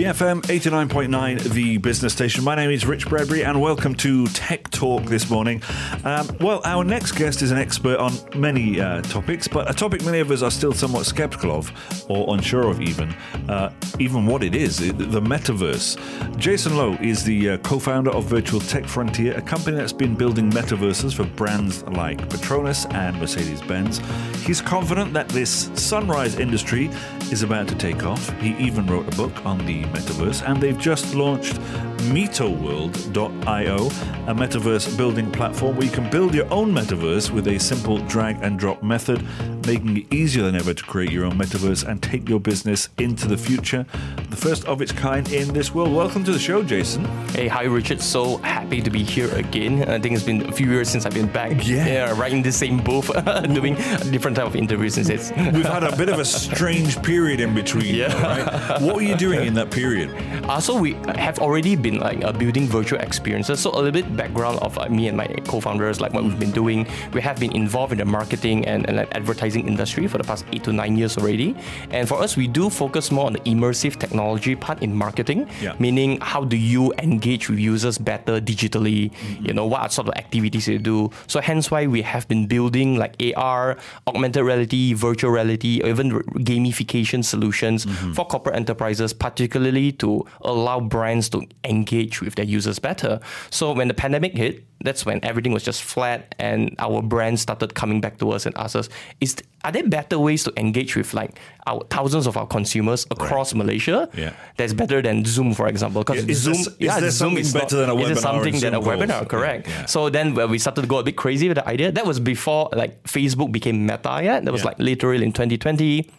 BFM 89.9, the business station. My name is Rich Bradbury, and welcome to Tech Talk this morning. Um, well, our next guest is an expert on many uh, topics, but a topic many of us are still somewhat skeptical of, or unsure of even, uh, even what it is the metaverse. Jason Lowe is the uh, co founder of Virtual Tech Frontier, a company that's been building metaverses for brands like Petronas and Mercedes Benz. He's confident that this sunrise industry is about to take off. He even wrote a book on the metaverse, and they've just launched MitoWorld.io, a metaverse building platform where you can build your own metaverse with a simple drag and drop method, making it easier than ever to create your own metaverse and take your business into the future. The first of its kind in this world. Welcome to the show, Jason. Hey, hi, Richard. So happy to be here again. I think it's been a few years since I've been back. Yeah. yeah right in the same booth, doing a different type of interviews since it's. We've had a bit of a strange period in between. Yeah. Right? What were you doing in that period? Uh, so we have already been like uh, building virtual experiences. So a little bit background of uh, me and my co-founders, like what we've been doing. We have been involved in the marketing and, and advertising industry for the past eight to nine years already. And for us, we do focus more on the immersive technology part in marketing, yeah. meaning how do you engage with users better digitally? Mm-hmm. You know, what are sort of activities you do? So hence why we have been building like AR, augmented reality, virtual reality, or even gamification solutions mm-hmm. for corporate enterprises, particularly to allow brands to engage with their users better. So when the pandemic hit, that's when everything was just flat and our brands started coming back to us and ask us, is are there better ways to engage with like our thousands of our consumers across right. Malaysia? Yeah. That's better than Zoom, for example. Because yeah, Zoom, is yeah, there Zoom is better not, than a webinar? Is something than a webinar? Correct. Yeah, yeah. So then we started to go a bit crazy with the idea. That was before like Facebook became Meta. Yeah, that was like literally in 2020.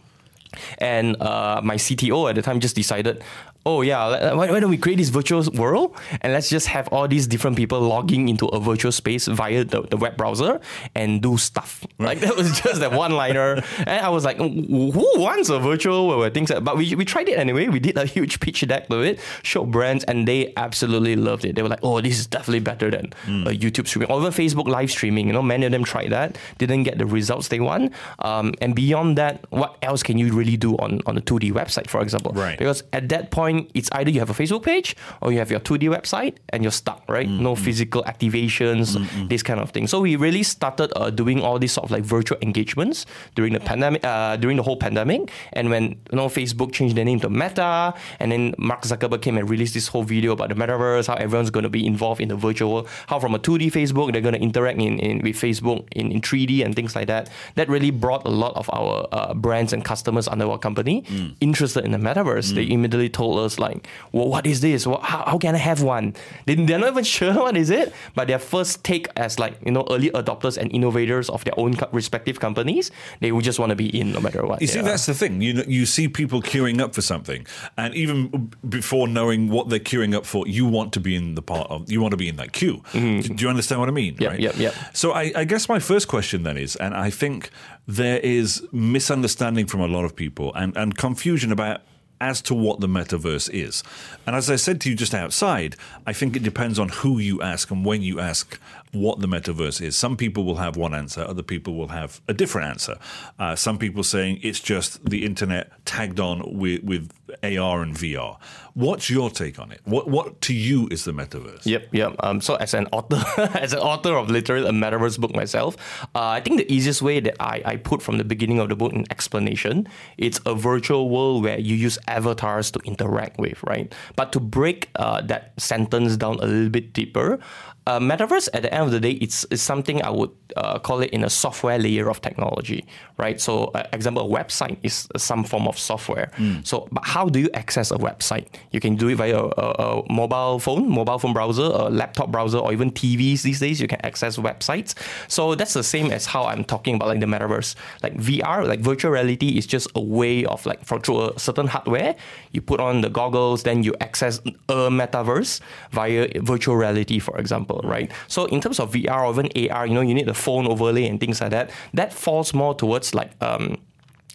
And uh, my CTO at the time just decided, oh yeah, why, why, don't we create this virtual world and let's just have all these different people logging into a virtual space via the, the web browser and do stuff. Like that was just that one liner. and I was like, who wants a virtual world? Things like, but we, we tried it anyway. We did a huge pitch deck to it, showed brands, and they absolutely loved it. They were like, oh, this is definitely better than mm. a YouTube streaming or even Facebook live streaming. You know, many of them tried that, didn't get the results they want. Um, and beyond that, what else can you really do on, on a 2D website, for example? Right. Because at that point, point, it's either you have a Facebook page or you have your 2D website and you're stuck, right? Mm-hmm. No physical activations, mm-hmm. this kind of thing. So we really started uh, doing all these sort of like virtual engagements during the pandemic, uh, during the whole pandemic. And when you know Facebook changed their name to Meta, and then Mark Zuckerberg came and released this whole video about the metaverse, how everyone's going to be involved in the virtual world, how from a 2D Facebook they're going to interact in, in with Facebook in, in 3D and things like that. That really brought a lot of our uh, brands and customers under our company mm. interested in the metaverse. Mm. They immediately told us like well, what is this? Well, how, how can I have one? They, they're not even sure what is it, but their first take as like, you know, early adopters and innovators of their own respective companies, they would just want to be in no matter what. You see, that's the thing. You know, you see people queuing up for something, and even before knowing what they're queuing up for, you want to be in the part of, you want to be in that queue. Mm-hmm. Do you understand what I mean? Yeah, right? yeah, yeah. So I, I guess my first question then is, and I think there is misunderstanding from a lot of people and, and confusion about as to what the metaverse is. And as I said to you just outside, I think it depends on who you ask and when you ask what the metaverse is. Some people will have one answer, other people will have a different answer. Uh, some people saying it's just the internet tagged on with, with AR and VR. What's your take on it? What what to you is the metaverse? Yep, yep. Um, so as an author, as an author of literally a metaverse book myself, uh, I think the easiest way that I, I put from the beginning of the book in explanation, it's a virtual world where you use avatars to interact with, right? But to break uh, that sentence down a little bit deeper, uh, metaverse at the end of the day it's, it's something i would uh, call it in a software layer of technology right? So uh, example a website is some form of software. Mm. so but how do you access a website? You can do it via a, a, a, mobile phone mobile phone browser a laptop browser or even tvs these days. You can access websites. So that's the same as how i'm talking about like the metaverse. Like vr like virtual reality is just a way of like for through a certain hardware you put on the goggles then you access a metaverse via virtual reality for example example, right? So in terms of VR or even AR, you know, you need the phone overlay and things like that. That falls more towards like um,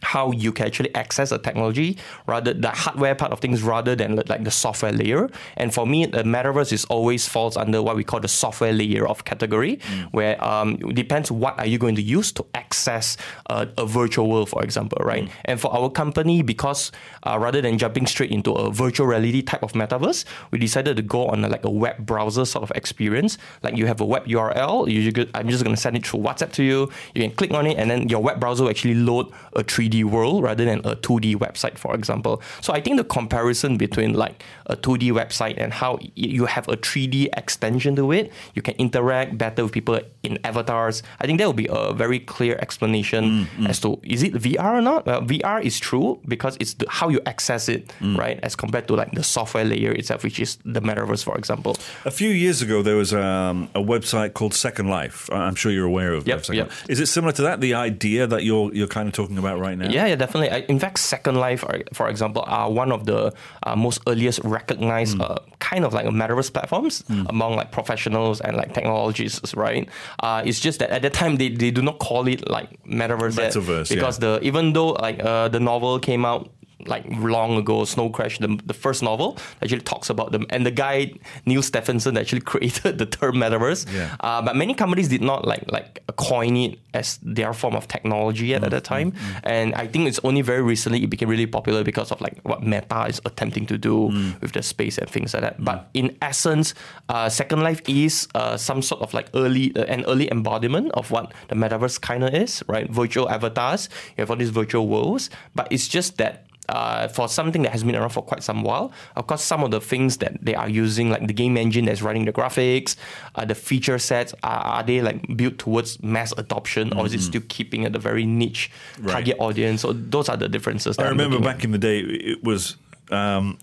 how you can actually access the technology rather the hardware part of things rather than like the software layer and for me the metaverse is always falls under what we call the software layer of category mm. where um, it depends what are you going to use to access uh, a virtual world for example right mm. and for our company because uh, rather than jumping straight into a virtual reality type of metaverse we decided to go on a, like a web browser sort of experience like you have a web URL you, you, I'm just going to send it through WhatsApp to you you can click on it and then your web browser will actually load a 3D 3D world rather than a 2D website, for example. So I think the comparison between like a 2D website and how you have a 3D extension to it, you can interact better with people in avatars. I think that will be a very clear explanation mm, mm. as to is it VR or not? Well, VR is true because it's the, how you access it, mm. right, as compared to like the software layer itself, which is the metaverse, for example. A few years ago, there was um, a website called Second Life. I'm sure you're aware of. Yep, yep. Is it similar to that? The idea that you're you're kind of talking about right now? Yeah, yeah, definitely. I, in fact, Second Life, for example, are one of the uh, most earliest recognized mm. uh, kind of like a metaverse platforms mm. among like professionals and like technologists, right? Uh, it's just that at that time they, they do not call it like metaverse, metaverse because yeah. the even though like uh, the novel came out like long ago, Snow Crash, the, the first novel, actually talks about them. And the guy Neil Stephenson actually created the term metaverse. Yeah. Uh, but many companies did not like like coin it as their form of technology at, mm, at that time. Mm, mm. And I think it's only very recently it became really popular because of like what Meta is attempting to do mm. with the space and things like that. But mm. in essence, uh, Second Life is uh, some sort of like early uh, an early embodiment of what the metaverse kind of is, right? Virtual avatars, you have all these virtual worlds, but it's just that uh, for something that has been around for quite some while. Of course, some of the things that they are using, like the game engine that's running the graphics, uh, the feature sets, are, are, they like built towards mass adoption, mm-hmm. or is it mm-hmm. still keeping at a very niche right. target audience? So those are the differences. I remember back in the day, it was. Um,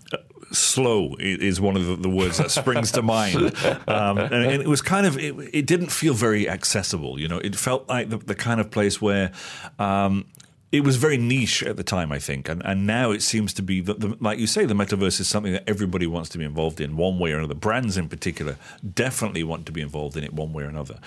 slow is one of the, words that springs to mind. Um, and, and, it was kind of, it, it, didn't feel very accessible. You know, it felt like the, the kind of place where um, it was very niche at the time, I think, and and now it seems to be that, like you say, the metaverse is something that everybody wants to be involved in one way or another. Brands in particular definitely want to be involved in it one way or another.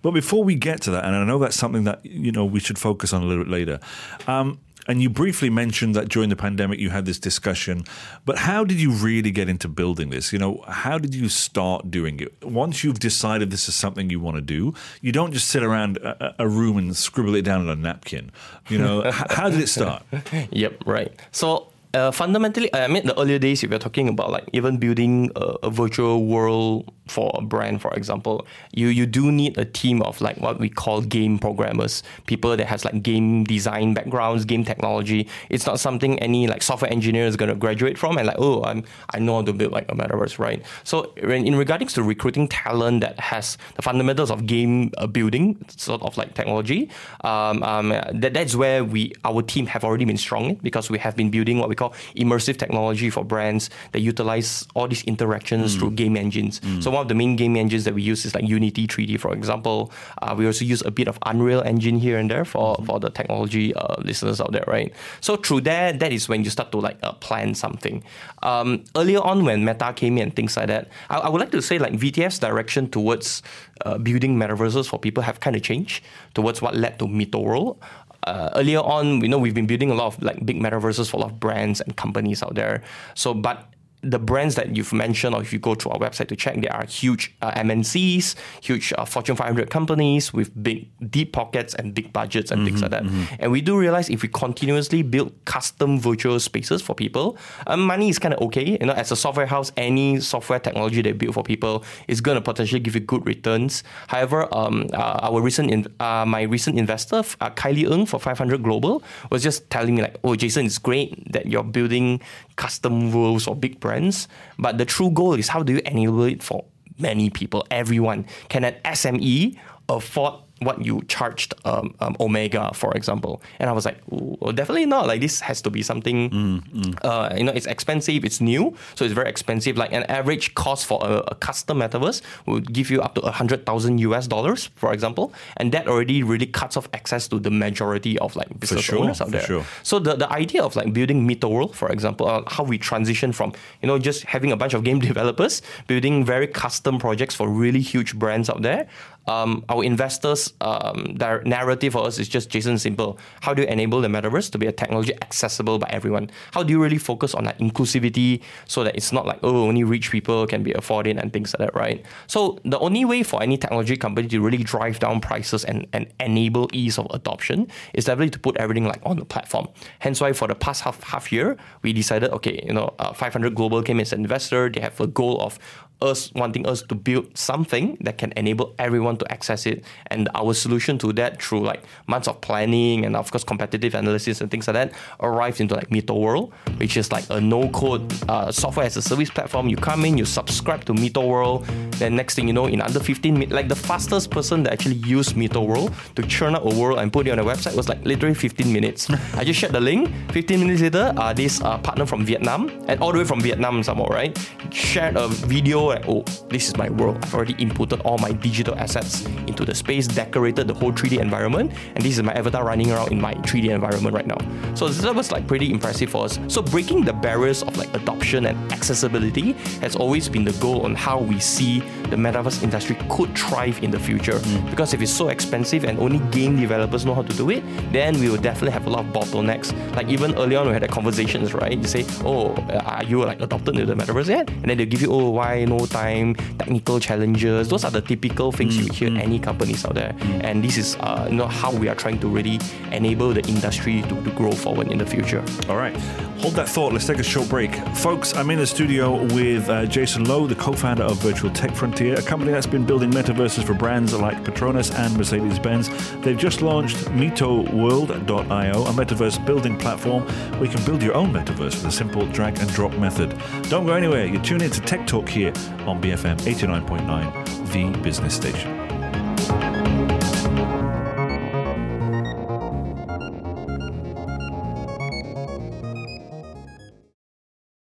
But before we get to that, and I know that's something that you know we should focus on a little bit later. Um, and you briefly mentioned that during the pandemic you had this discussion, but how did you really get into building this? You know, how did you start doing it? Once you've decided this is something you want to do, you don't just sit around a, a room and scribble it down on a napkin. You know, how did it start? Yep, right. So uh, fundamentally, I mean, the earlier days, if you're talking about like even building a, a, virtual world for a brand, for example, you you do need a team of like what we call game programmers, people that has like game design backgrounds, game technology. It's not something any like software engineer is going to graduate from and like, oh, I'm I know how to build like a metaverse, right? So in, in regards to recruiting talent that has the fundamentals of game uh, building, sort of like technology, um, um, that that's where we our team have already been strong because we have been building what we call immersive technology for brands that utilize all these interactions mm. through game engines. Mm. So one of the main game engines that we use is like Unity 3D, for example. Uh, we also use a bit of Unreal Engine here and there for, mm-hmm. for the technology uh, listeners out there, right? So through that, that is when you start to like uh, plan something. Um, earlier on, when Meta came in and things like that, I, I would like to say like VTF's direction towards uh, building metaverses for people have kind of changed towards what led to MitoWorld uh, earlier on, we know we've been building a lot of like big metaverses for a lot of brands and companies out there. So, but the brands that you've mentioned, or if you go to our website to check, there are huge uh, MNCs, huge uh, Fortune 500 companies with big, deep pockets and big budgets and mm-hmm, things like that. Mm-hmm. And we do realize if we continuously build custom virtual spaces for people, um, money is kind of okay. You know, as a software house, any software technology they build for people is going to potentially give you good returns. However, um, uh, our recent, in, uh, my recent investor, uh, Kylie Ng for 500 Global, was just telling me like, "Oh, Jason, it's great that you're building custom worlds for big brands. But the true goal is how do you enable it for many people, everyone? Can an SME afford what you charged um, um, Omega, for example. And I was like, well, definitely not. Like this has to be something. Mm, mm. Uh, you know, it's expensive. It's new, so it's very expensive. Like an average cost for a, a custom metaverse would give you up to a hundred thousand US dollars, for example, and that already really cuts off access to the majority of like business sure, owners out there. Sure. So the, the idea of like building MitoWorld, for example, uh, how we transition from you know just having a bunch of game developers building very custom projects for really huge brands out there. Um, our investors um, narrative for us is just Jason Simple. How do you enable the metaverse to be a technology accessible by everyone? How do you really focus on that inclusivity so that it's not like, oh, only rich people can be afforded and things like that, right? So the only way for any technology company to really drive down prices and, and enable ease of adoption is definitely to put everything like on the platform. Hence why for the past half half year, we decided, okay, you know, uh, 500 Global came as an investor. They have a goal of us wanting us to build something that can enable everyone to access it. And our solution to that through like months of planning and of course competitive analysis and things like that arrived into like Mito World, which is like a no-code uh, software as a service platform. You come in, you subscribe to Mito World, then next thing you know, in under 15 minutes, like the fastest person that actually used Mito World to churn out a world and put it on a website was like literally 15 minutes. I just shared the link. 15 minutes later, uh, this uh, partner from Vietnam, and all the way from Vietnam somewhere, right? Shared a video like, oh, this is my world. I've already inputted all my digital assets into the space, decorated the whole 3D environment, and this is my avatar running around in my 3D environment right now. So that was like pretty impressive for us. So breaking the barriers of like adoption and accessibility has always been the goal on how we see the metaverse industry could thrive in the future. Hmm. Because if it's so expensive and only game developers know how to do it, then we will definitely have a lot of bottlenecks. Like even early on, we had conversations, right? You say, "Oh, uh, are you like adopted to the metaverse yet?" And then they give you, "Oh, why no time? Technical challenges." Those are the typical things you hear any companies out there. And this is, uh, know, how we are trying to really enable the industry to, to grow forward in the future. All right. Hold that thought. Let's take a short break. Folks, I'm in the studio with uh, Jason Lowe, the co founder of Virtual Tech Frontier, a company that's been building metaverses for brands like Petronas and Mercedes Benz. They've just launched MitoWorld.io, a metaverse building platform where you can build your own metaverse with a simple drag and drop method. Don't go anywhere. You're tuned into Tech Talk here on BFM 89.9, the business station.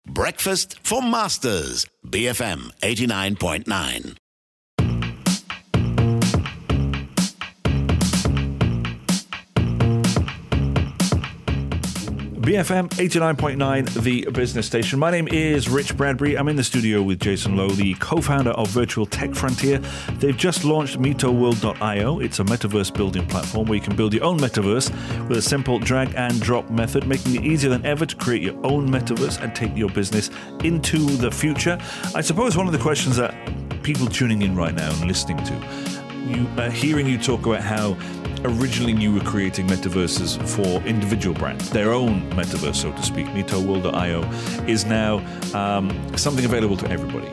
Breakfast for Masters, BFM 89.9. BFM 89.9, the business station. My name is Rich Bradbury. I'm in the studio with Jason Lowe, the co founder of Virtual Tech Frontier. They've just launched MitoWorld.io. It's a metaverse building platform where you can build your own metaverse with a simple drag and drop method, making it easier than ever to create your own metaverse and take your business into the future. I suppose one of the questions that people tuning in right now and listening to, you hearing you talk about how originally you were creating metaverses for individual brands, their own metaverse, so to speak. MitoWorld.io is now um, something available to everybody.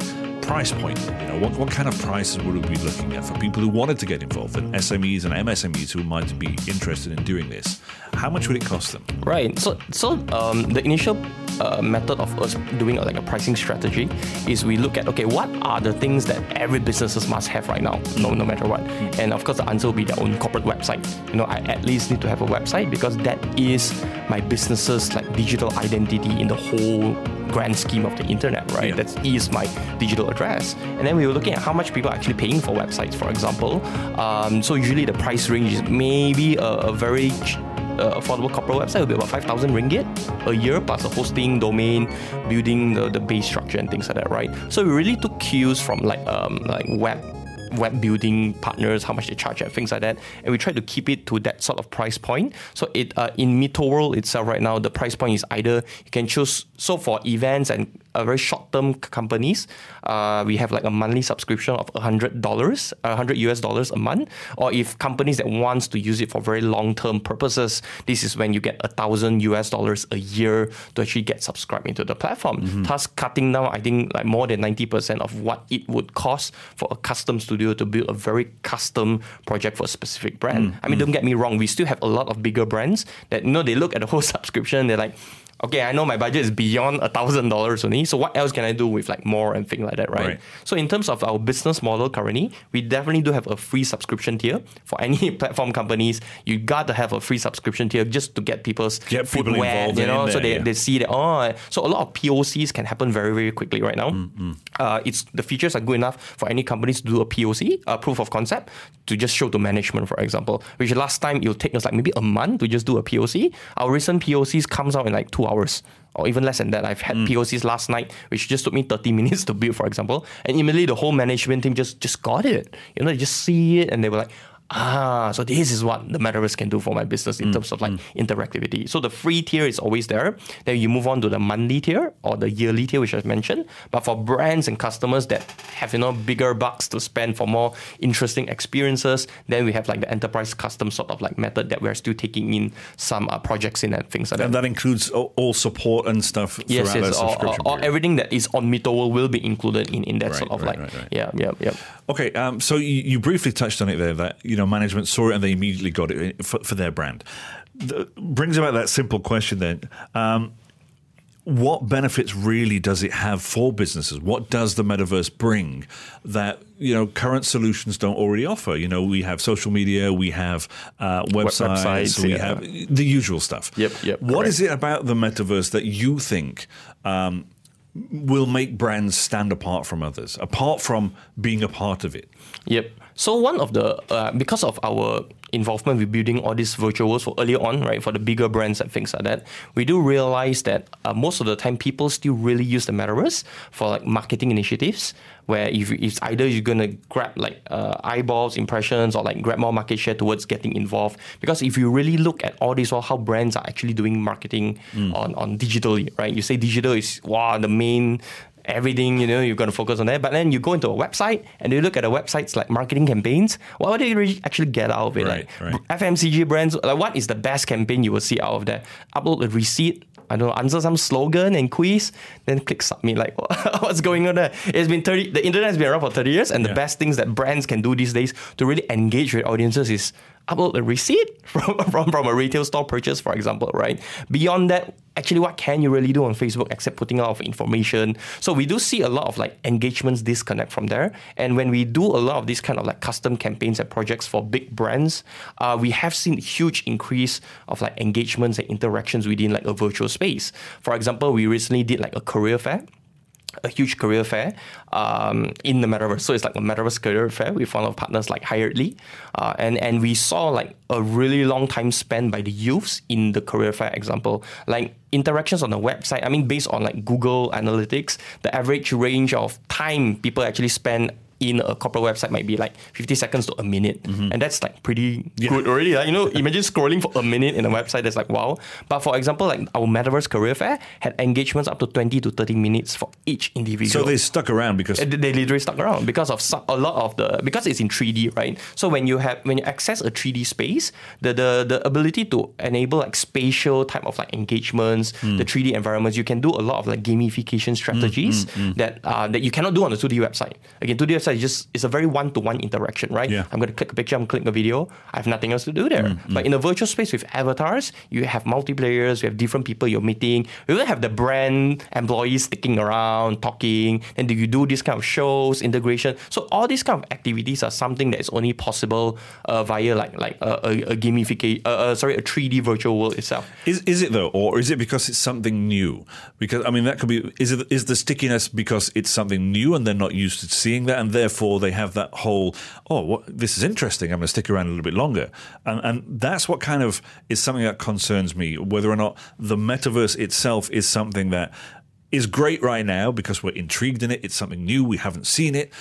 Price point, you know, what, what kind of prices would we be looking at for people who wanted to get involved and SMEs and MSMEs who might be interested in doing this? How much would it cost them? Right. So, so um, the initial uh, method of us doing uh, like a pricing strategy is we look at okay, what are the things that every businesses must have right now, no, no matter what. And of course, the answer will be their own corporate website. You know, I at least need to have a website because that is my business's like digital identity in the whole grand scheme of the internet, right? Yeah. That is my digital address. And then we were looking at how much people are actually paying for websites, for example. Um, so usually the price range is maybe a, a very uh, affordable corporate website will be about 5,000 ringgit a year plus the hosting, domain, building the, the base structure and things like that, right? So we really took cues from like um, like web web building partners, how much they charge and things like that. And we try to keep it to that sort of price point. So it uh, in Mito World itself right now, the price point is either you can choose. So for events and uh, very short-term companies, uh, we have like a monthly subscription of hundred dollars, hundred US dollars a month. Or if companies that wants to use it for very long-term purposes, this is when you get a thousand US dollars a year to actually get subscribed into the platform. Thus, cutting down, I think like more than ninety percent of what it would cost for a custom studio to build a very custom project for a specific brand. I mean, don't get me wrong, we still have a lot of bigger brands that you know they look at the whole subscription, they're like, okay, I know my budget is beyond a thousand dollars only. So what else can I do with like more and things like that, right? Right. So in terms of our business model currently, we definitely do have a free subscription tier for any platform companies. You got to have a free subscription tier just to get people's Get people wet, involved you in know, so there, they, yeah. they see that oh, so a lot of POCs can happen very very quickly right now. Mm, Uh, it's the features are good enough for any companies to do a POC, a proof of concept, to just show to management, for example. Which last time it'll take us like maybe a month to just do a POC. Our recent POCs comes out in like two hours. Or even less than that. I've had hmm. POCs last night, which just took me 30 minutes to build, for example. And immediately the whole management team just just got it. You know, they just see it and they were like, ah, so this is what the metaverse can do for my business in terms of like interactivity. So the free tier is always there. Then you move on to the monthly tier or the yearly tier, which I've mentioned. But for brands and customers that have you know bigger bucks to spend for more interesting experiences, then we have like the enterprise custom sort of like method that we're still taking in some uh, projects in and things like that. And that includes all support and stuff Yes, yes, or, or, subscription or everything that is on Mitoworld will be included in, in that Right, sort of right, like right. yeah, yeah, yeah. Okay, um, so you, you briefly touched on it there that you know management saw it and they immediately got it for, for their brand. The, brings about that simple question then. Um, what benefits really does it have for businesses? What does the metaverse bring that you know current solutions don't already offer? You know, we have social media, we have uh, websites, websites, we yeah. have the usual stuff. Yep, yep, What correct. is it about the metaverse that you think um, will make brands stand apart from others, apart from being a part of it? Yep. So one of the uh, because of our involvement with building all these virtual worlds for earlier on, right, for the bigger brands and things like that, we do realize that uh, most of the time people still really use the metaverse for like marketing initiatives. Where if it's either you're gonna grab like uh, eyeballs, impressions, or like grab more market share towards getting involved. Because if you really look at all this, or how brands are actually doing marketing on on digitally, right? You say digital is wow the main everything you know you're going to focus on that but then you go into a website and you look at the websites like marketing campaigns what do you really actually get out of it Right, like right. fmcg brands like what is the best campaign you will see out of that upload a receipt I don't know, answer some slogan and quiz, then click submit. Like, what's going on there? It's been 30, the internet has been around for 30 years, and the best things that brands can do these days to really engage with audiences is upload a receipt from, from, from a retail store purchase, for example, right? Beyond that, actually, what can you really do on Facebook except putting out of information? So we do see a lot of like engagements disconnect from there. And when we do a lot of these kind of like custom campaigns and projects for big brands, uh, we have seen huge increase of like engagements and interactions within like a virtual space. For example, we recently did like a career fair a huge career fair um, in the metaverse. So it's like a metaverse career fair with one of partners like Hiredly. Uh, and, and we saw like a really long time spent by the youths in the career fair example. Like interactions on the website, I mean, based on like Google Analytics, the average range of time people actually spend in a corporate website might be like 50 seconds to a minute. And that's like pretty good already. Like, you know, imagine scrolling for a minute in a website, that's like wow. But for example, like our Metaverse Career Fair had engagements up to 20 to 30 minutes for each individual. So they stuck around because Uh, they literally stuck around because of su- a lot of the because it's in 3D, right? So when you have when you access a 3D space, the the, the ability to enable like spatial type of like engagements, Hmm. the 3D environments, you can do a lot of like gamification strategies hmm, that uh, that you cannot do on the 2D website. Again, 2D website is just it's a very one to one interaction, right? Yeah. I'm going to click a picture, I'm clicking a video. I have nothing else to do there. Hmm, But in a virtual space with avatars, you have multiplayers, you have different people you're meeting. You even have the brand employees sticking around, talking. And do you do this kind of shows, integration? So all these kind of activities are something that is only possible uh, via like like a, a, a gamification, uh, uh, sorry, a 3D virtual world itself. Is is it though, or is it because it's something new? Because I mean, that could be. Is it is the stickiness because it's something new and they're not used to seeing that, and therefore they have that whole oh, what, this is interesting. I'm going to stick around a little bit longer, and and that's what kind of is something that concerns me. Whether or not the metaverse itself is something that is great right now because we're intrigued in it. It's something new. We haven't seen it.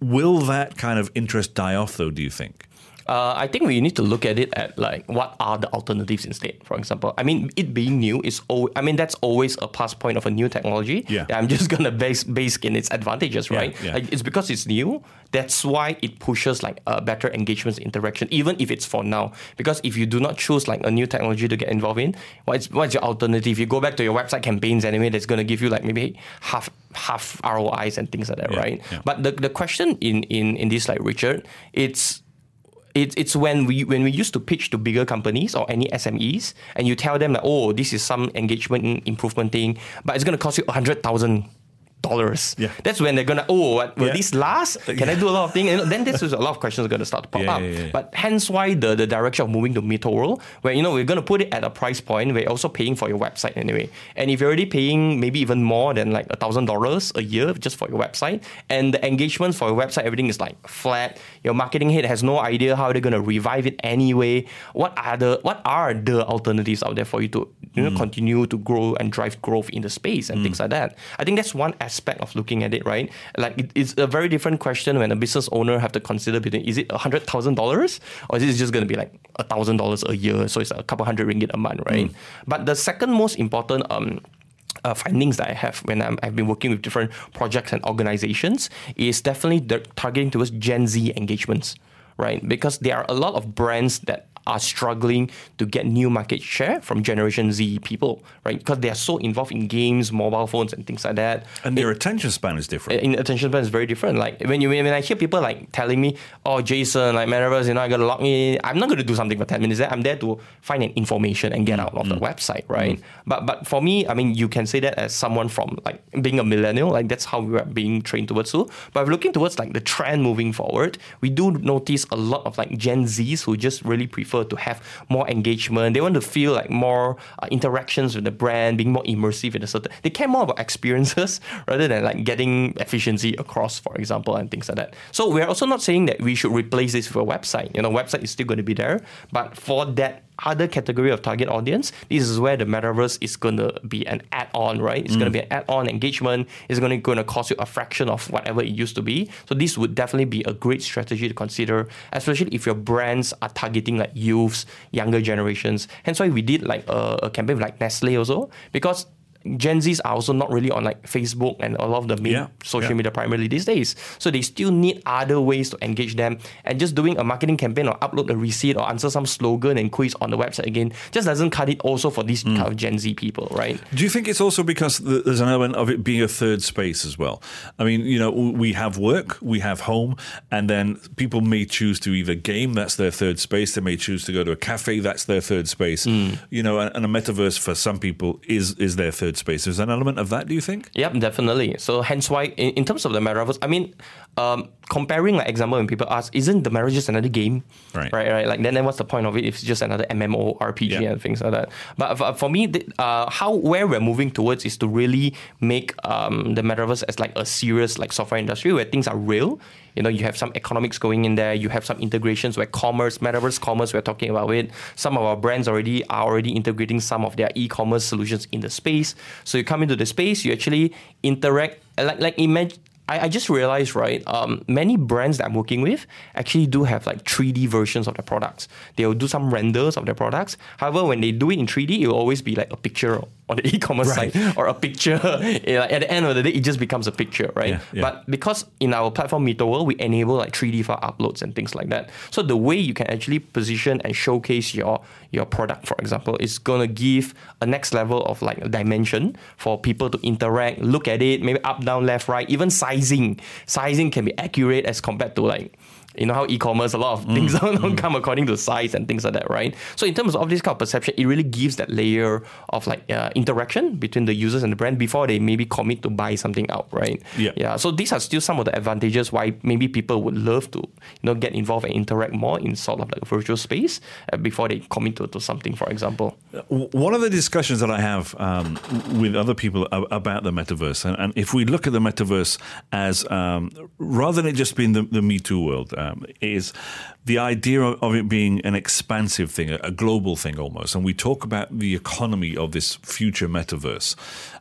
Will that kind of interest die off, though? Do you think? Uh, I think we need to look at it at like what are the alternatives instead. For example, I mean, it being new is al- I mean that's always a plus point of a new technology. Yeah. I'm just gonna base base in its advantages, right? yeah. Like, it's because it's new. That's why it pushes like a better engagements interaction, even if it's for now. Because if you do not choose like a new technology to get involved in, what's what's your alternative? You go back to your website campaigns anyway. That's gonna give you like maybe half half ROIs and things like that, Yeah, right? yeah. But the, the question in in in this like Richard, it's it's it's when we when we used to pitch to bigger companies or any SMEs, and you tell them that oh, this is some engagement improvement thing, but it's going to cost you a hundred thousand dollars. Yeah. That's when they're gonna oh, what, will Yeah. this last? Can I do a lot of things? And then this is a lot of questions are going to start to pop Yeah, up. yeah, yeah. But hence why the the direction of moving to World, where you know we're going to put it at a price point where you're also paying for your website anyway. And if you're already paying maybe even more than like a thousand dollars a year just for your website, and the engagement for your website, everything is like flat. Your marketing head has no idea how they're going to revive it anyway. What are the what are the alternatives out there for you to you know hmm. continue to grow and drive growth in the space and hmm. things like that? I think that's one aspect of looking at it, right? Like it, it's a very different question when a business owner have to consider between is it hundred thousand dollars or is it just going to be like a thousand dollars a year? So it's a couple hundred ringgit a month, right? Hmm. But the second most important um, uh, findings that I have when i have been working with different projects and organizations is definitely targeting towards Gen Z engagements, right? Because there are a lot of brands that are struggling to get new market share from Generation Z people, right? Because they are so involved in games, mobile phones, and things like that. And their attention span is different. In attention span is very different. Like when you when I hear people like telling me, "Oh, Jason, like Metaverse, you know, I gotta log in. I'm not gonna do something for ten minutes. I'm there to find an information and get mm, out of the mm, website, right? Mm. But but for me, I mean, you can say that as someone from like being a millennial, like that's how we are being trained towards too. But looking towards like the trend moving forward, we do notice a lot of like Gen Zs who just really prefer to have more engagement. They want to feel like more uh, interactions with the brand, being more immersive in a certain. They care more about experiences rather than like getting efficiency across, for example, and things like that. So we're also not saying that we should replace this with a website. You know, website is still going to be there, but for that other category of target audience, this is where the metaverse is going to be an add-on, right? It's going to mm. be an add-on engagement. It's going to going to cost you a fraction of whatever it used to be. So this would definitely be a great strategy to consider, especially if your brands are targeting like youths, younger generations. Hence why we did like a, a campaign with like Nestle also because Gen Zs are also not really on like Facebook and a lot of the main Yeah, social yeah. media primarily these days. So they still need other ways to engage them. And just doing a marketing campaign or upload a receipt or answer some slogan and quiz on the website again just doesn't cut it also for these hmm. kind of Gen Z people, right? Do you think it's also because there's an element of it being a third space as well? I mean, you know, we have work, we have home, and then people may choose to either game, that's their third space. They may choose to go to a cafe, that's their third space. Hmm. You know, and, and a metaverse for some people is is their third space. Is there an element of that? Do you think? Yep, definitely. So hence why in, in terms of the metaverse, I mean, um, comparing like example when people ask, isn't the marriage just another game? Right. Right. Right. Like then, then what's the point of it if it's just another MMO RPG Yeah. and things like that? But for, for me, the, uh, how where we're moving towards is to really make um, the metaverse as like a serious like software industry where things are real. You know, you have some economics going in there. You have some integrations where commerce, metaverse commerce, we're talking about it. Some of our brands already are already integrating some of their e-commerce solutions in the space. So you come into the space, you actually interact. Like like imagine. I, I just realized, right? Um, many brands that I'm working with actually do have like 3D versions of their products. They'll do some renders of their products. However, when they do it in 3D, it will always be like a picture on the e-commerce Right. site or a picture. At the end of the day, it just becomes a picture, right? Yeah, yeah. But because in our platform MitoWorld, we enable like 3D file uploads and things like that. So the way you can actually position and showcase your your product, for example, is gonna give a next level of like dimension for people to interact, look at it, maybe up, down, left, right, even sizing. Sizing can be accurate as compared to like you know how e-commerce a lot of things don't come according to size and things like that, right? So in terms of this kind of perception, it really gives that layer of like uh, interaction between the users and the brand before they maybe commit to buy something out, right? Yeah. Yeah. So these are still some of the advantages why maybe people would love to you know get involved and interact more in sort of like a virtual space uh, before they commit to, to something, for example. One of the discussions that I have um, with other people about the metaverse, and, and if we look at the metaverse as um, rather than it just being the, the Mito World, um, is the idea of, it being an expansive thing, a, global thing almost. And we talk about the economy of this future metaverse.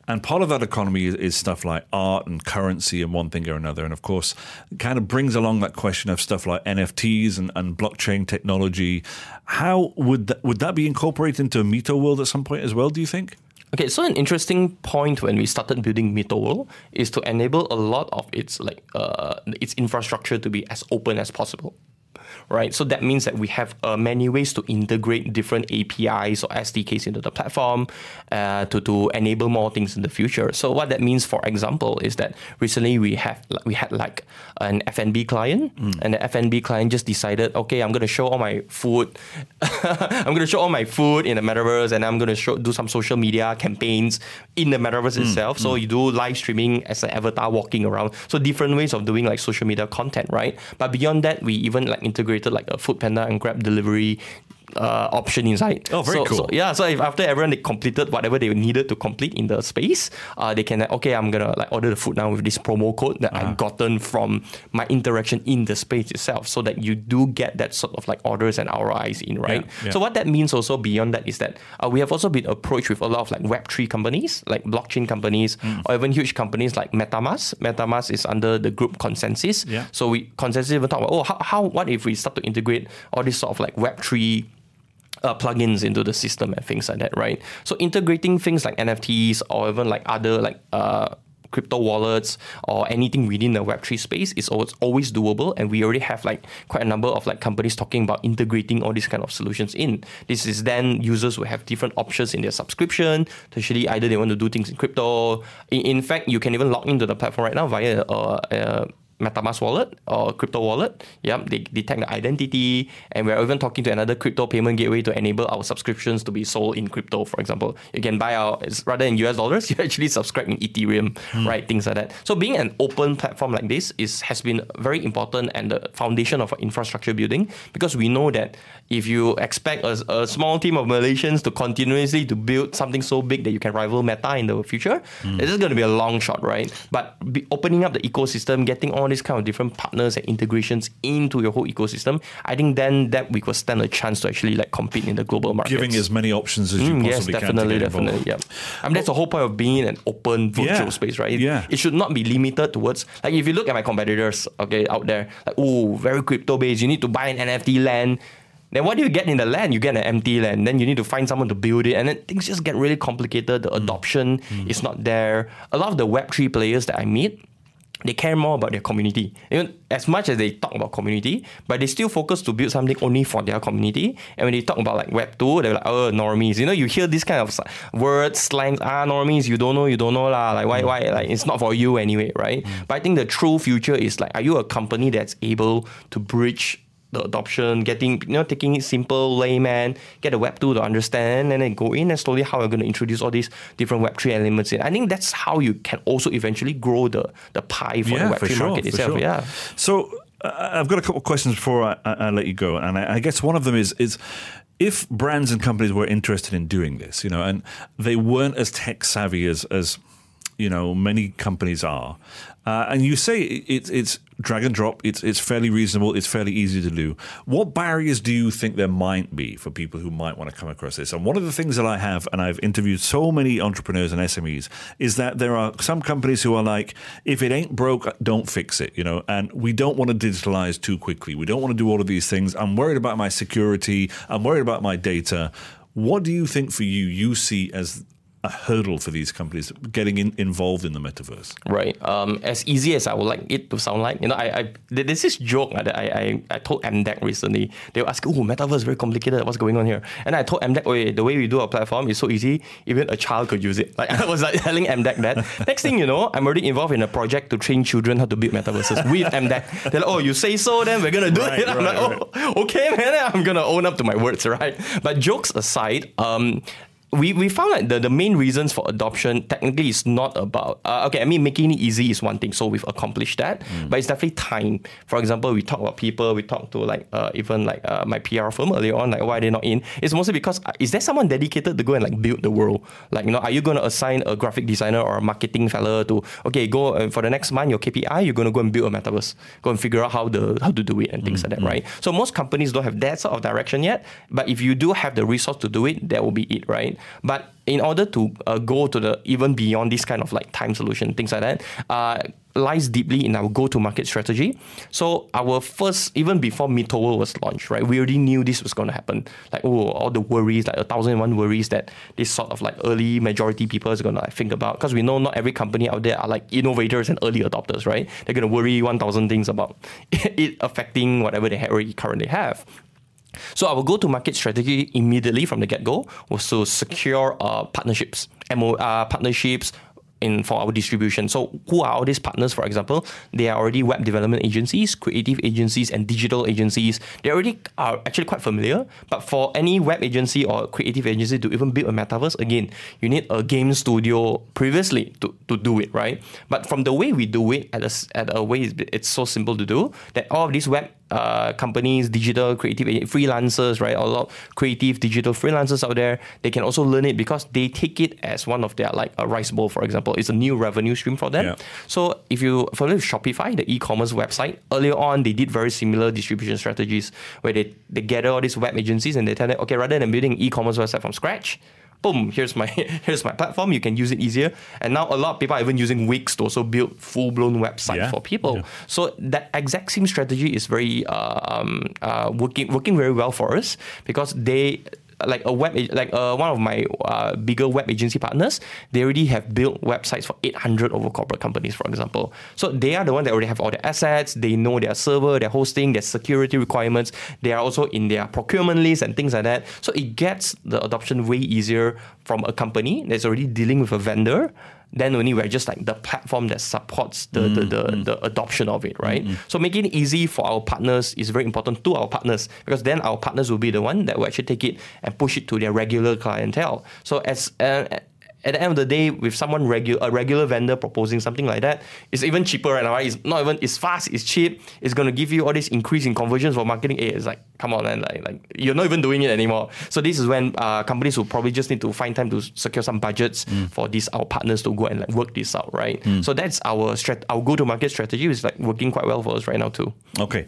And part of that economy is, is stuff like art and currency and one thing or another. And of course, kind of brings along that question of stuff like NFTs and, and blockchain technology. How would that, would that be incorporated into a Meta world at some point as well, do you think? Okay, so an interesting point when we started building MitoWorld is to enable a lot of its like uh, its infrastructure to be as open as possible. Right, so that means that we have uh, many ways to integrate different APIs or SDKs into the platform uh, to, to enable more things in the future. So what that means, for example, is that recently we have we had like an FNB client, and the FNB client just decided, okay, I'm going to show all my food, I'm to show all my food in the metaverse, and I'm going to show do some social media campaigns in the metaverse itself. So you do live streaming as an avatar walking around. So different ways of doing like social media content, right? But beyond that, we even like integrated like a Food Panda and Grab delivery uh, option inside. Oh, very so, cool. So, yeah, so if after everyone they completed whatever they needed to complete in the space, uh, they can okay, I'm gonna like order the food now with this promo code that Uh-huh. I've gotten from my interaction in the space itself, so that you do get that sort of like orders and ROIs in, right? yeah. So what that means also beyond that is that uh, we have also been approached with a lot of like Web three companies, like blockchain companies, Mm. or even huge companies like MetaMask. MetaMask is under the group ConsenSys. Yeah. So we ConsenSys even talk about oh how, how what if we start to integrate all this sort of like Web three uh, plugins into the system and things like that, right? So integrating things like NFTs or even like other like uh, crypto wallets or anything within the Web3 space is always, always doable. And we already have like quite a number of like companies talking about integrating all these kind of solutions in. This is then users will have different options in their subscription. Essentially, either they want to do things in crypto. In, in fact, you can even log into the platform right now via uh, uh, MetaMask wallet or crypto wallet. Yep, they detect the identity, and we're even talking to another crypto payment gateway to enable our subscriptions to be sold in crypto. For example, you can buy our rather in US dollars, you actually subscribe in Ethereum, hmm. right? Things like that. So being an open platform like this is has been very important and the foundation of our infrastructure building because we know that if you expect a, a small team of Malaysians to continuously to build something so big that you can rival Meta in the future, hmm. this is going to be a long shot, right? But opening up the ecosystem, getting all these kind of different partners and integrations into your whole ecosystem, I think then that we could stand a chance to actually like compete in the global market. Giving as many options as you Mm, possibly yes, can. definitely, to definitely. Yeah, I mean that's the whole point of being an open virtual Yeah, space, right? yeah. it should not be limited towards like if you look at my competitors, okay, out there, like oh, very crypto based. You need to buy an NFT land. Then what do you get in the land? You get an empty land. Then you need to find someone to build it, and then things just get really complicated. Mm. The adoption is not there. A lot of the Web three players that I meet, they care more about their community. Even as much as they talk about community, but they still focus to build something only for their community. And when they talk about like Web 2, they're like, oh, normies. You know, you hear this kind of words, slangs, ah, normies, you don't know, you don't know lah. Like, why, why? Like, it's not for you anyway, right? But I think the true future is like, are you a company that's able to bridge the adoption, getting you know, taking it simple, layman, get a web two to understand, and then go in and slowly how we're going to introduce all these different web three elements in. I think that's how you can also eventually grow the the pie for the web three sure, market itself. sure. Yeah. So uh, I've got a couple of questions before I, I, I let you go, and I, I guess one of them is is if brands and companies were interested in doing this, you know, and they weren't as tech savvy as as you know many companies are, uh, and you say it's it's drag and drop, it's it's fairly reasonable, it's fairly easy to do. What barriers do you think there might be for people who might want to come across this? And one of the things that I have, and I've interviewed so many entrepreneurs and SMEs, is that there are some companies who are like, if it ain't broke, don't fix it, you know. And we don't want to digitalize too quickly. We don't want to do all of these things. I'm worried about my security. I'm worried about my data. What do you think for you you see as a hurdle for these companies getting in, involved in the metaverse? Right. Um, as easy as I would like it to sound like, you know, I, I there's this joke uh, that I, I, I told MDEC recently. They were asking, "Oh, metaverse is very complicated. What's going on here?" And I told MDEC, "Oh, the way we do our platform is so easy. Even a child could use it." Like I was like telling MDEC that. Next thing you know, I'm already involved in a project to train children how to build metaverses with MDEC. They're like, "Oh, you say so? Then we're gonna do Right, it." I'm right, like, "Oh, okay, man. I'm gonna own up to my words, right?" But jokes aside, um we, we found that the, the main reasons for adoption technically is not about uh, okay I mean making it easy is one thing so we've accomplished that. But it's definitely time. For example we talk about people we talk to like uh, even like uh, my PR firm earlier on like why they're not in? It's mostly because uh, is there someone dedicated to go and like build the world? Like you know are you going to assign a graphic designer or a marketing fella to okay go uh, for the next month your KPI you're going to go and build a metaverse. Go and figure out how the how to do it and things like that right? So most companies don't have that sort of direction yet but if you do have the resource to do it that will be it right but in order to uh, go to the even beyond this kind of like time solution, things like that, uh, lies deeply in our go-to-market strategy. So our first, even before MitoWorld was launched, right, we already knew this was going to happen. Like oh, all the worries, like a thousand and one worries that this sort of like early majority people is going to like, think about, because we know not every company out there are like innovators and early adopters, right? They're going to worry one thousand things about it affecting whatever they already currently have. So our go-to-market strategy immediately from the get-go was to secure uh, partnerships, MO, uh, partnerships in for our distribution. So who are all these partners? For example, they are already web development agencies, creative agencies, and digital agencies. They already are actually quite familiar. But for any web agency or creative agency to even build a metaverse, again, you need a game studio previously to, to do it, right? But from the way we do it, at a, at a way it's so simple to do that all of these web uh, companies, digital creative freelancers, right? A lot of creative digital freelancers out there. They can also learn it because they take it as one of their like a rice bowl, for example. It's a new revenue stream for them. Yeah. So if you follow Shopify, the e-commerce website, earlier on they did very similar distribution strategies where they, they gather all these web agencies and they tell them, okay, rather than building e-commerce website from scratch, boom, here's my here's my platform. You can use it easier. And now a lot of people are even using Wix to also build full blown website Yeah. for people. Yeah. So that exact same strategy is very uh, um, uh, working working very well for us because they like a web like uh, one of my uh, bigger web agency partners they already have built websites for 800 over corporate companies for example. So they are the one that already have all the assets they know their server their hosting their security requirements they are also in their procurement list and things like that. So it gets the adoption way easier from a company that's already dealing with a vendor then only we're just like the platform that supports the, the, the, mm, mm. the adoption of it, mm, right? So making it easy for our partners is very important to our partners because then our partners will be the one that will actually take it and push it to their regular clientele. So as uh, at the end of the day, with someone regular a regular vendor proposing something like that, it's even cheaper right now, right? It's not even it's fast, it's cheap, it's gonna give you all this increase in conversions for marketing. Hey, it's like, come on, man, like, like you're not even doing it anymore. So this is when uh, companies will probably just need to find time to secure some budgets for these our partners to go and like work this out, right? So that's our strat- our go to market strategy is like working quite well for us right now too. Okay.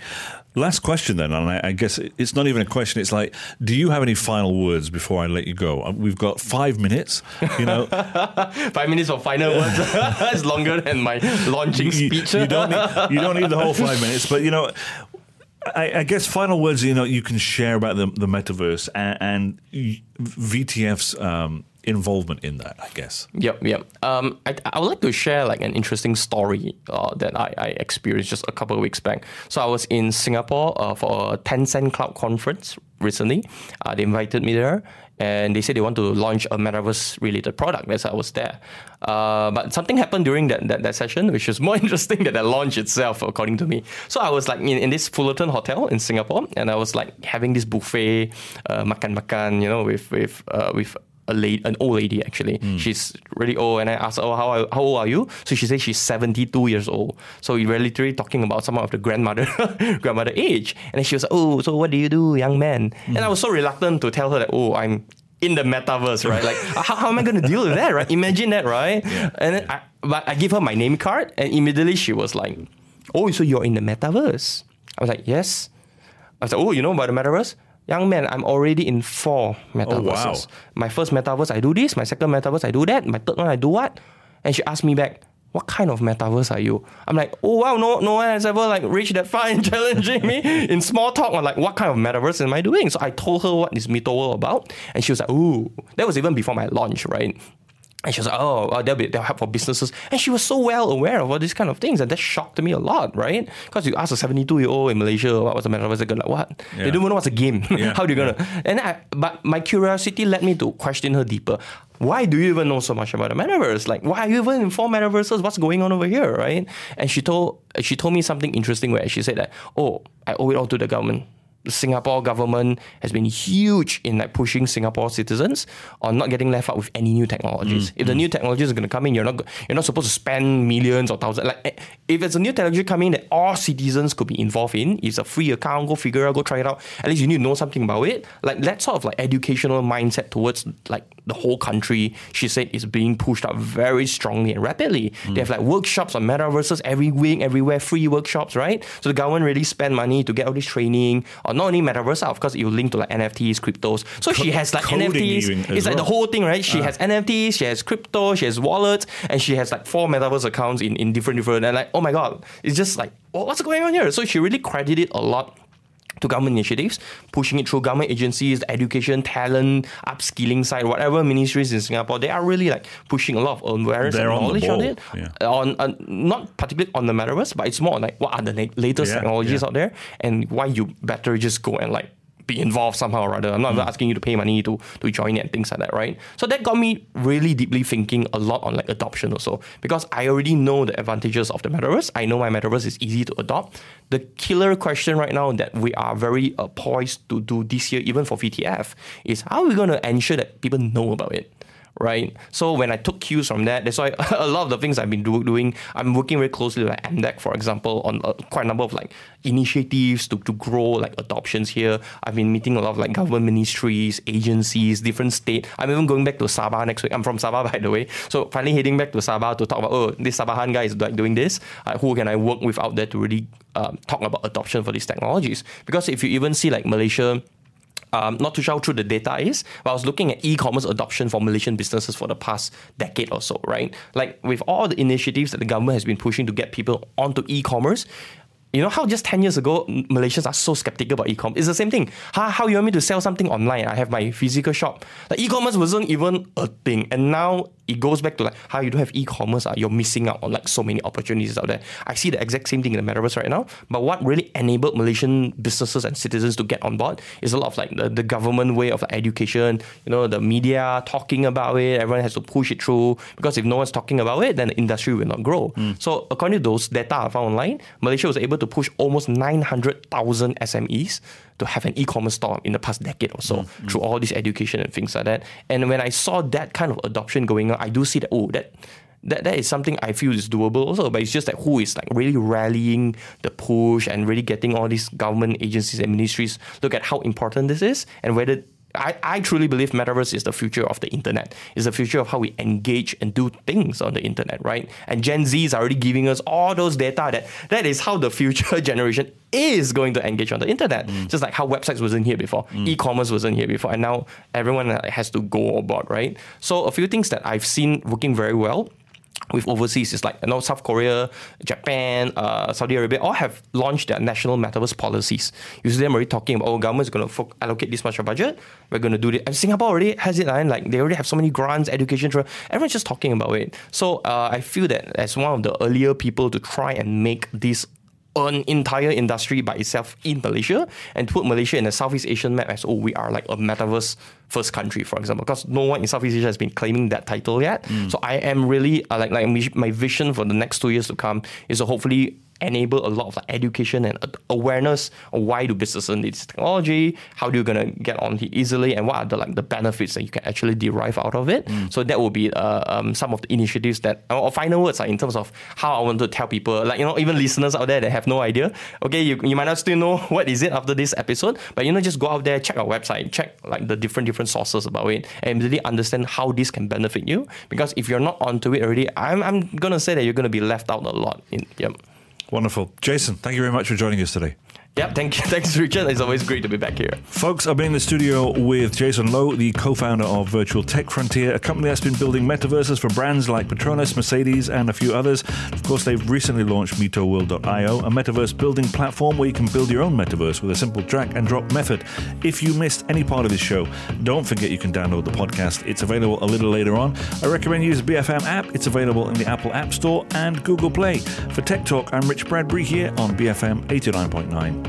Last question then, and I, I guess it's not even a question. It's like, do you have any final words before I let you go? Uh, We've got five minutes. You know, Five minutes of final words is longer than my launching you, speech. you don't need, you don't need the whole five minutes, but you know. I, I guess final words you know you can share about the the metaverse and, and VTF's um, involvement in that. I guess. Yep, yep. Um, I, I would like to share like an interesting story uh, that I, I experienced just a couple of weeks back. So I was in Singapore uh, for a Tencent Cloud conference recently. Uh, they invited me there, and they said they want to launch a metaverse related product. Why I was there. Uh, but something happened during that, that, that session, which is more interesting than the launch itself, according to me. So I was like in, in this Fullerton hotel in Singapore, and I was like having this buffet, uh, makan makan, you know, with with uh, with a lady, an old lady actually. Hmm. She's really old, and I asked her, "Oh, how how old are you?" So she says she's seventy two years old. So we were literally talking about some of the grandmother grandmother age, and then she was like, "Oh, so what do you do, young man?" Hmm. And I was so reluctant to tell her that, "Oh, I'm." In the metaverse, right? Like, how, how am I going to deal with that, right? Imagine that, right? And then I, but I give her my name card, and immediately she was like, "Oh, so you're in the metaverse?" I was like, "Yes." I was like, "Oh, you know about the metaverse?" Young man, I'm already in four oh, metaverses. My first metaverse, I do this. My second metaverse, I do that. My third one, I do what? And she asked me back, what kind of metaverse are you? I'm like, oh wow, no, no one has ever like reached that far in challenging me in small talk on like what kind of metaverse am I doing? So I told her what is Mito World about, and she was like, ooh, that was even before my launch, right? And she was like, oh, that'll, be, that'll help for businesses. And she was so well aware of all these kind of things. And that shocked me a lot, right? Because you ask a 72 year old in Malaysia what was the metaverse, they're gonna like, what? They don't even know what's a game. Yeah, How are you going to? And I, But my curiosity led me to question her deeper. Why do you even know so much about the metaverse? Like, why are you even in four metaverses? What's going on over here, right? And she told she told me something interesting where she said that, oh, I owe it all to the government the Singapore government has been huge in like pushing Singapore citizens on not getting left out with any new technologies. Mm, if the mm. new technologies are going to come in, you're not you're not supposed to spend millions or thousands. Like eh, if it's a new technology coming that all citizens could be involved in, it's a free account. Go figure out, go try it out. At least you need to know something about it. Like that sort of like educational mindset towards like the whole country. She said is being pushed up very strongly and rapidly. Mm. They have like workshops on metaverses every week, everywhere, free workshops, right? So the government really spend money to get all this training or not only metaverse of course, it will link to like NFTs, cryptos. So she has like NFTs. It's like the whole thing, right? She has NFTs, she has crypto, she has wallets, and she has like four metaverse accounts in, in different different. And like, oh my god, it's just like, what's going on here? So she really credited a lot to government initiatives, pushing it through government agencies, education, talent, upskilling side, whatever ministries in Singapore, they are really like pushing a lot of awareness They're and knowledge on it. yeah. On uh, not particularly on the metaverse, but it's more like what are the latest Yeah, technologies yeah. out there and why you better just go and like be involved somehow or other. I'm not Hmm. asking you to pay money to to join it and things like that, right? So that got me really deeply thinking a lot on like adoption also because I already know the advantages of the metaverse. I know my metaverse is easy to adopt. The killer question right now that we are very uh, poised to do this year, even for VTF, is how are we going to ensure that people know about it? Right? So when I took cues from that, that's why a lot of the things I've been do- doing, I'm working very closely with MDEC, for example, on uh, quite a number of like initiatives to, to grow like adoptions here. I've been meeting a lot of like government ministries, agencies, different state. I'm even going back to Sabah next week. I'm from Sabah, by the way. So finally heading back to Sabah to talk about, oh, this Sabahan guy is like doing this. Uh, who can I work with out there to really um, talk about adoption for these technologies? Because if you even see like Malaysia, um, not too sure how true the data is, but I was looking at e-commerce adoption for Malaysian businesses for the past decade or so, right? Like with all the initiatives that the government has been pushing to get people onto e-commerce, you know how just 10 years ago, Malaysians are so skeptical about e-commerce? It's the same thing. How, how you want me to sell something online? I have my physical shop. Like e-commerce wasn't even a thing. And now it goes back to like how you don't have e-commerce, uh, you're missing out on like so many opportunities out there. I see the exact same thing in the metaverse right now. But what really enabled Malaysian businesses and citizens to get on board is a lot of like the, the government way of like, education, you know, the media talking about it, everyone has to push it through. Because if no one's talking about it, then the industry will not grow. Mm. So according to those data I found online, Malaysia was able to push almost 900,000 SMEs to have an e-commerce store in the past decade or so mm-hmm. through all this education and things like that. And when I saw that kind of adoption going on, I do see that oh that that that is something I feel is doable also. But it's just that who is like really rallying the push and really getting all these government agencies and ministries look at how important this is and whether I, I truly believe metaverse is the future of the internet. It's the future of how we engage and do things on the internet, right? And Gen Z is already giving us all those data that that is how the future generation is going to engage on the internet. Mm. Just like how websites wasn't here before, mm. e-commerce wasn't here before, and now everyone has to go aboard, right? So a few things that I've seen working very well with overseas is like you know South Korea, Japan, uh, Saudi Arabia all have launched their national metaverse policies. See them already talking about oh government is going to fo- allocate this much of budget. We're going to do this. And Singapore already has it, and like they already have so many grants, education. Everyone's just talking about it. So uh, I feel that as one of the earlier people to try and make this an entire industry by itself in Malaysia and put Malaysia in the Southeast Asian map as oh we are like a metaverse first country for example because no one in Southeast Asia has been claiming that title yet mm. so I am really uh, like like my vision for the next two years to come is to hopefully enable a lot of like, education and awareness on why do businesses need this technology, how do you gonna get on it easily, and what are the like the benefits that you can actually derive out of it. Mm. So that will be uh, um, some of the initiatives that or final words are in terms of how I want to tell people, like you know, even listeners out there that have no idea. Okay, you, you might not still know what is it after this episode, but you know, just go out there, check our website, check like the different different sources about it, and really understand how this can benefit you. Because if you're not onto it already, I'm I'm gonna say that you're gonna be left out a lot. In, yep. Wonderful. Jason, thank you very much for joining us today. Yep, thank you. Thanks, Richard. It's always great to be back here. Folks, I've been in the studio with Jason Low, the co founder of Virtual Tech Frontier, a company that's been building metaverses for brands like Petronas, Mercedes, and a few others. Of course, they've recently launched MitoWorld.io, a metaverse building platform where you can build your own metaverse with a simple drag and drop method. If you missed any part of this show, don't forget you can download the podcast. It's available a little later on. I recommend you use the BFM app. It's available in the Apple App Store and Google Play. For Tech Talk, I'm Rich Bradbury here on BFM 89.9